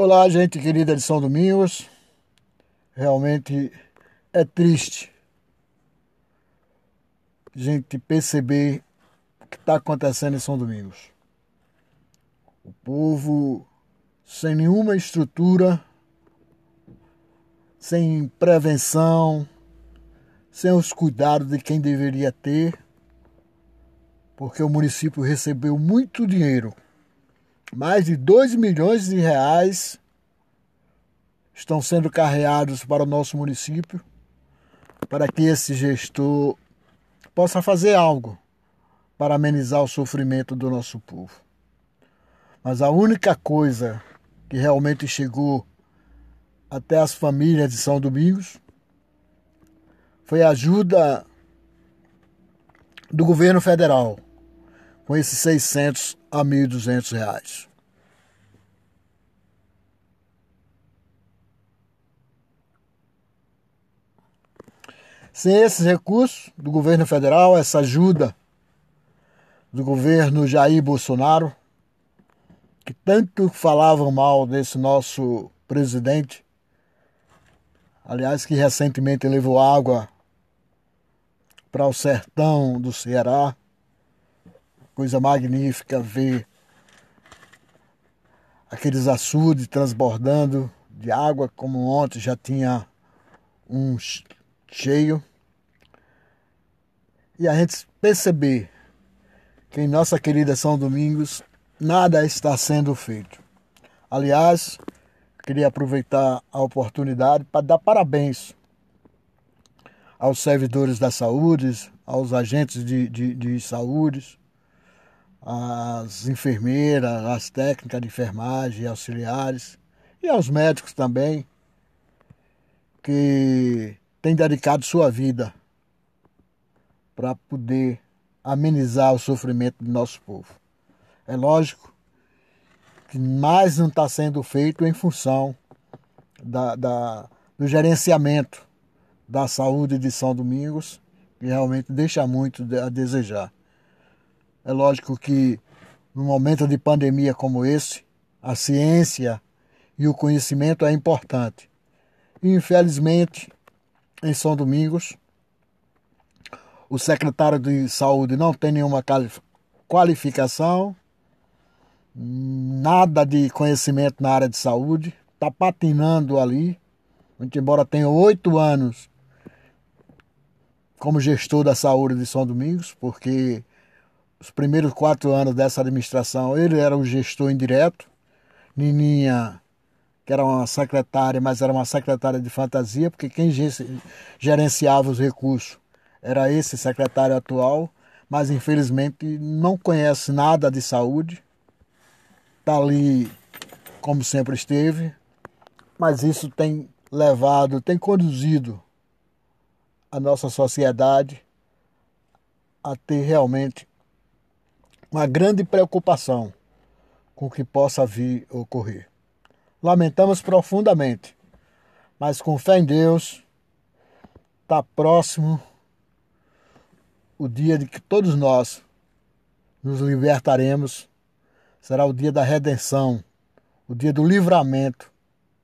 Olá, gente querida de São Domingos. Realmente é triste a gente perceber o que está acontecendo em São Domingos. O povo sem nenhuma estrutura, sem prevenção, sem os cuidados de quem deveria ter, porque o município recebeu muito dinheiro mais de 2 milhões de reais estão sendo carreados para o nosso município para que esse gestor possa fazer algo para amenizar o sofrimento do nosso povo. Mas a única coisa que realmente chegou até as famílias de São Domingos foi a ajuda do governo federal com esses 600 a 1.200 reais. Sem esses recursos do governo federal, essa ajuda do governo Jair Bolsonaro, que tanto falavam mal desse nosso presidente, aliás, que recentemente levou água para o sertão do Ceará, coisa magnífica ver aqueles açudes transbordando de água, como ontem já tinha um cheio. E a gente perceber que em nossa querida São Domingos nada está sendo feito. Aliás, queria aproveitar a oportunidade para dar parabéns aos servidores da saúde, aos agentes de, de, de saúde, às enfermeiras, às técnicas de enfermagem, auxiliares e aos médicos também, que têm dedicado sua vida para poder amenizar o sofrimento do nosso povo. É lógico que mais não está sendo feito em função da, da, do gerenciamento da saúde de São Domingos, que realmente deixa muito a desejar. É lógico que num momento de pandemia como esse, a ciência e o conhecimento é importante. Infelizmente, em São Domingos, o secretário de saúde não tem nenhuma qualificação, nada de conhecimento na área de saúde, está patinando ali, muito embora tenha oito anos como gestor da saúde de São Domingos, porque os primeiros quatro anos dessa administração, ele era o gestor indireto. Nininha, que era uma secretária, mas era uma secretária de fantasia, porque quem gerenciava os recursos era esse secretário atual, mas infelizmente não conhece nada de saúde. Está ali como sempre esteve, mas isso tem levado, tem conduzido a nossa sociedade a ter realmente uma grande preocupação com o que possa vir ocorrer. Lamentamos profundamente, mas com fé em Deus, está próximo o dia de que todos nós nos libertaremos. Será o dia da redenção, o dia do livramento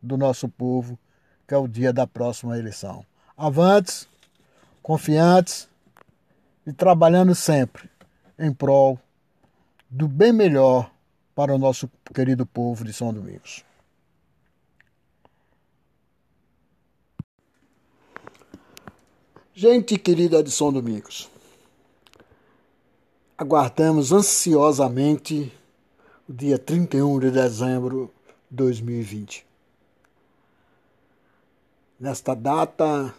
do nosso povo, que é o dia da próxima eleição. Avantes, confiantes e trabalhando sempre em prol do bem melhor para o nosso querido povo de São Domingos. Gente querida de São Domingos, aguardamos ansiosamente o dia 31 de dezembro de 2020. Nesta data,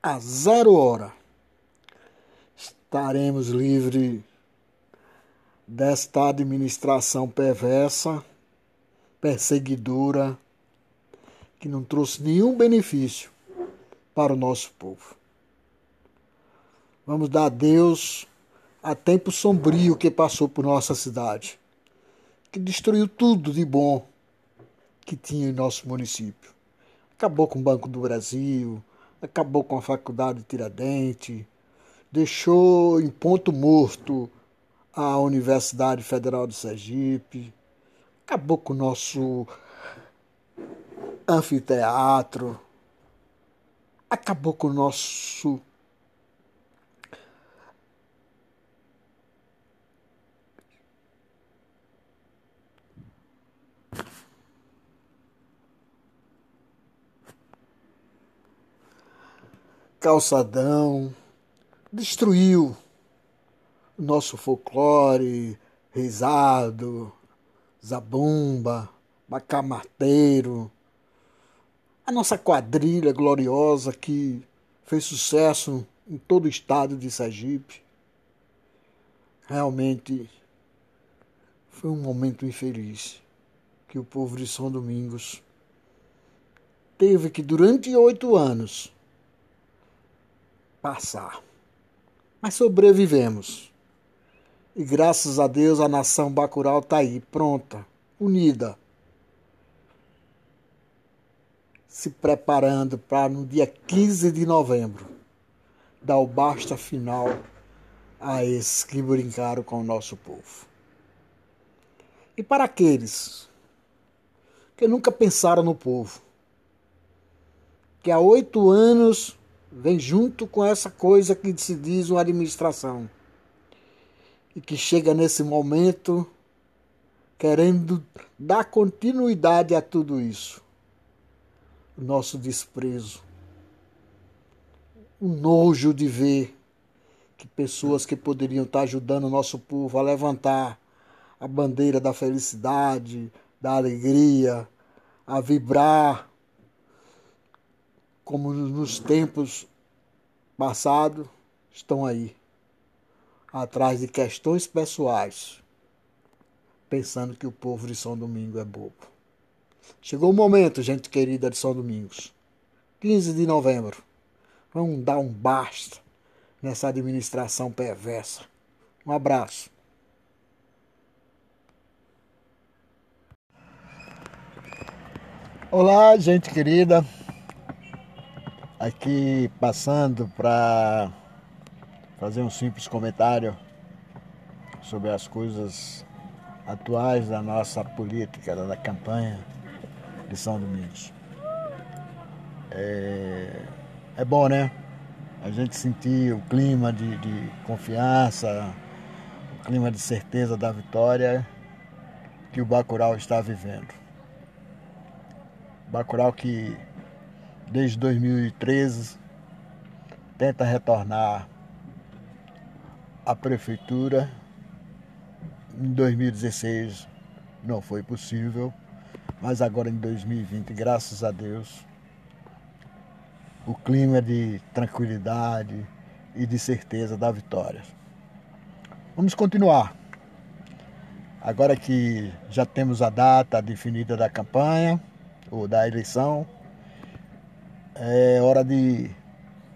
a zero hora, estaremos livres desta administração perversa, perseguidora, que não trouxe nenhum benefício para o nosso povo. Vamos dar a Deus a tempo sombrio que passou por nossa cidade, que destruiu tudo de bom que tinha em nosso município. Acabou com o Banco do Brasil, acabou com a Faculdade de Tiradentes, deixou em ponto morto a Universidade Federal de Sergipe, acabou com o nosso anfiteatro, acabou com o nosso calçadão, destruiu nosso folclore, risado, zabumba, bacamateiro, a nossa quadrilha gloriosa que fez sucesso em todo o estado de Sergipe. Realmente foi um momento infeliz que o povo de São Domingos teve que, durante oito anos, passar. Mas sobrevivemos. E graças a Deus a nação Bacurau está aí, pronta, unida. Se preparando para no dia 15 de novembro dar o basta final a esses que brincaram com o nosso povo. E para aqueles que nunca pensaram no povo, que há oito anos vem junto com essa coisa que se diz uma administração. E que chega nesse momento querendo dar continuidade a tudo isso. O nosso desprezo. O nojo de ver que pessoas que poderiam estar ajudando o nosso povo a levantar a bandeira da felicidade, da alegria, a vibrar como nos tempos passados, estão aí, atrás de questões pessoais, pensando que o povo de São Domingo é bobo. Chegou o momento, gente querida de São Domingos. 15 de novembro. Vamos dar um basta nessa administração perversa. Um abraço. Olá, gente querida aqui passando para fazer um simples comentário sobre as coisas atuais da nossa política, da campanha de São Domingos. É, é bom, né? A gente sentir o clima de, de confiança, o clima de certeza da vitória que o Bacurau está vivendo. Bacurau que desde 2013, tenta retornar à prefeitura. Em 2016 não foi possível, mas agora em 2020, graças a Deus, o clima de tranquilidade e de certeza da vitória. Vamos continuar. Agora que já temos a data definida da campanha ou da eleição, é hora de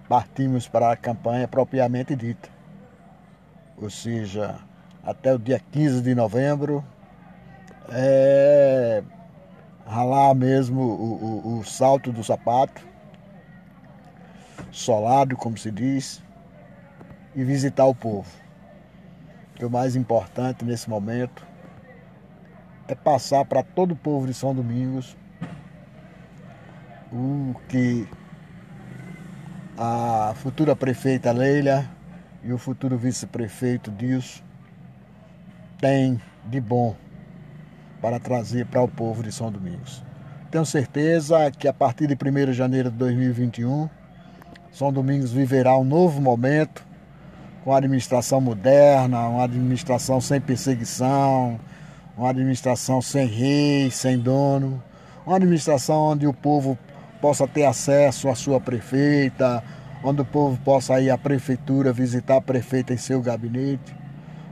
partirmos para a campanha propriamente dita. Ou seja, até o dia 15 de novembro, é ralar mesmo o, o, o salto do sapato, solado, como se diz, e visitar o povo. O mais importante nesse momento é passar para todo o povo de São Domingos o que a futura prefeita Leila e o futuro vice-prefeito Dilson têm de bom para trazer para o povo de São Domingos. Tenho certeza que a partir de 1 de janeiro de 2021, São Domingos viverá um novo momento com a administração moderna, uma administração sem perseguição, uma administração sem rei, sem dono, uma administração onde o povo possa ter acesso à sua prefeita, onde o povo possa ir à prefeitura visitar a prefeita em seu gabinete,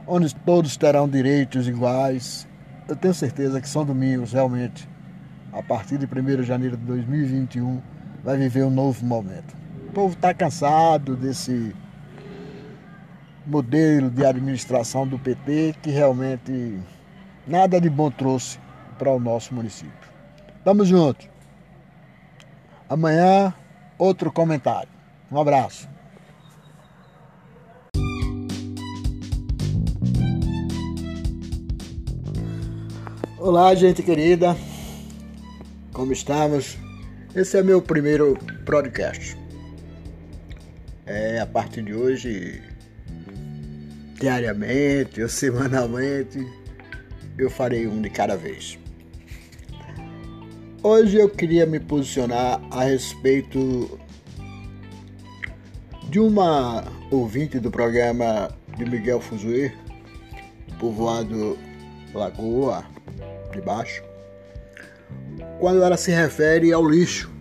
onde todos terão direitos iguais. Eu tenho certeza que São Domingos realmente, a partir de 1 de janeiro de 2021, vai viver um novo momento. O povo está cansado desse modelo de administração do PT que realmente nada de bom trouxe para o nosso município. Tamo junto. Amanhã, outro comentário. Um abraço. Olá, gente querida. Como estamos? Esse é meu primeiro podcast. É a partir de hoje, diariamente ou semanalmente, eu farei um de cada vez. Hoje eu queria me posicionar a respeito de uma ouvinte do programa de Miguel Fuzue, povoado Lagoa de Baixo, quando ela se refere ao lixo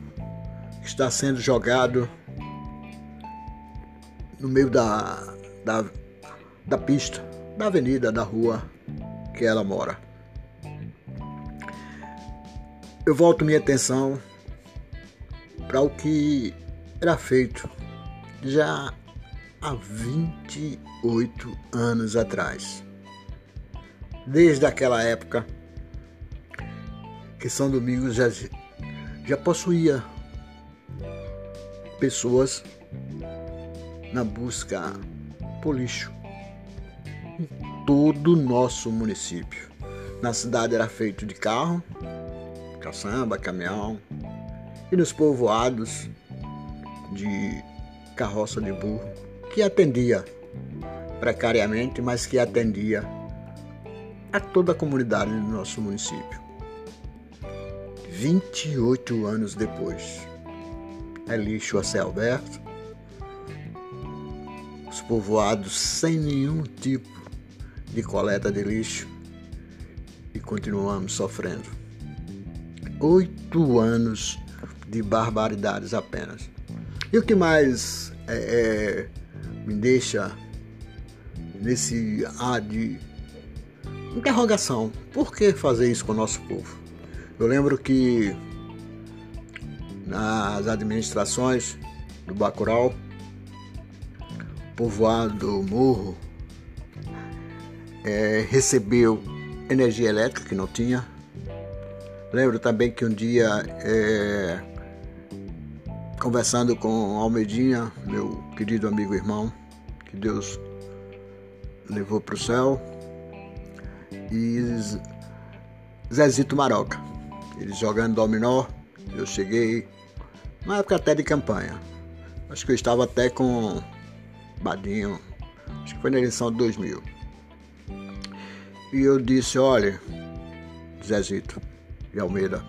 que está sendo jogado no meio da, da, da pista, da avenida, da rua que ela mora. Eu volto minha atenção para o que era feito já há 28 anos atrás. Desde aquela época que São Domingos já, já possuía pessoas na busca por lixo em todo o nosso município. Na cidade era feito de carro, caçamba, caminhão, e nos povoados de carroça de burro, que atendia precariamente, mas que atendia a toda a comunidade do nosso município. 28 anos depois. É lixo a céu aberto, os povoados sem nenhum tipo de coleta de lixo e continuamos sofrendo. Oito anos de barbaridades apenas. E o que mais é, é, me deixa nesse ar de interrogação: por que fazer isso com o nosso povo? Eu lembro que nas administrações do Bacurau, povoado do Morro, é, recebeu energia elétrica que não tinha. Lembro também que um dia, é, conversando com Almedinha, meu querido amigo irmão, que Deus levou para o céu, e Zezito Maroca eles jogando dominó. Eu cheguei, na época até de campanha. Acho que eu estava até com Badinho, acho que foi na eleição de 2000. E eu disse: olha, Zezito de Almeida,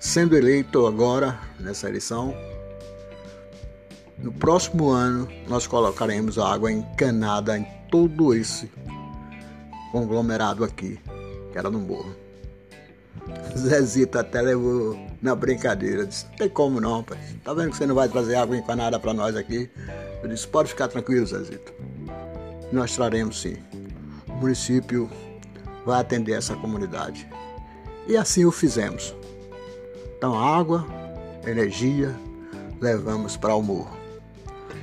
sendo eleito agora nessa eleição, no próximo ano nós colocaremos água encanada em todo esse conglomerado aqui, que era no morro. Zezito até levou na brincadeira. Disse, não tem como não, pai. Tá vendo que você não vai trazer água encanada para nós aqui? Eu disse, pode ficar tranquilo, Zezito. Nós traremos sim. O município vai atender essa comunidade. E assim o fizemos. Então, água, energia, levamos para o morro.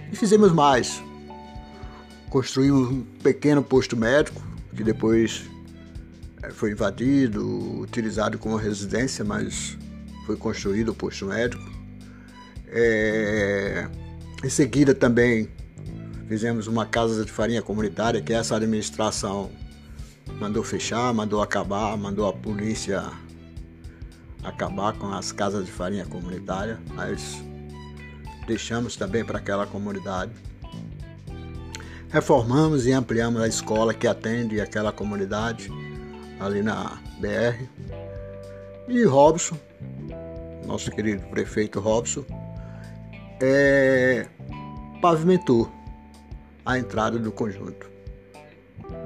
E fizemos mais. Construímos um pequeno posto médico, que depois é, foi invadido, utilizado como residência, mas foi construído o posto médico. É, em seguida também fizemos uma casa de farinha comunitária que essa administração mandou fechar, mandou acabar, mandou a polícia acabar com as casas de farinha comunitária, mas deixamos também para aquela comunidade. Reformamos e ampliamos a escola que atende aquela comunidade ali na BR. E Robson, nosso querido prefeito Robson, é, pavimentou a entrada do conjunto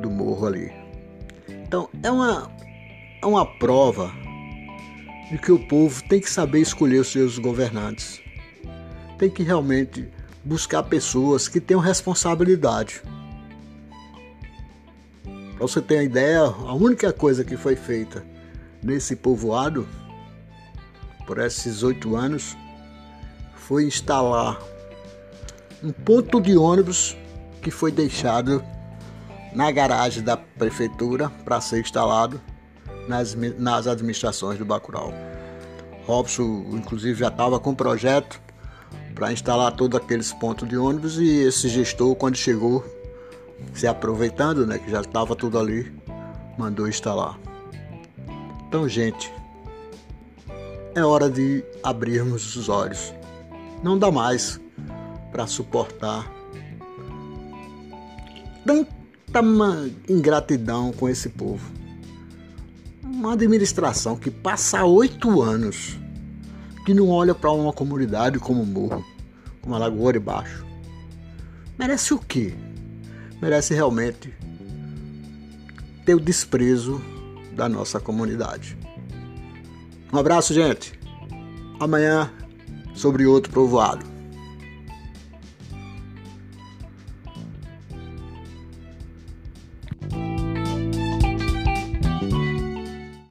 do morro ali. Então é uma, é uma prova de que o povo tem que saber escolher os seus governantes. Tem que realmente buscar pessoas que tenham responsabilidade. Para você ter uma ideia, a única coisa que foi feita nesse povoado por esses oito anos foi instalar um ponto de ônibus que foi deixado na garagem da prefeitura para ser instalado nas, nas administrações do Bacurau. Robson, inclusive, já estava com projeto para instalar todos aqueles pontos de ônibus e esse gestor, quando chegou, se aproveitando, né, que já estava tudo ali, mandou instalar. Então, gente, é hora de abrirmos os olhos. Não dá mais para suportar tanta ingratidão com esse povo. Uma administração que passa oito anos que não olha para uma comunidade como Morro, como a Lagoa de Baixo. Merece o quê? Merece realmente ter o desprezo da nossa comunidade. Um abraço, gente. Amanhã sobre outro povoado.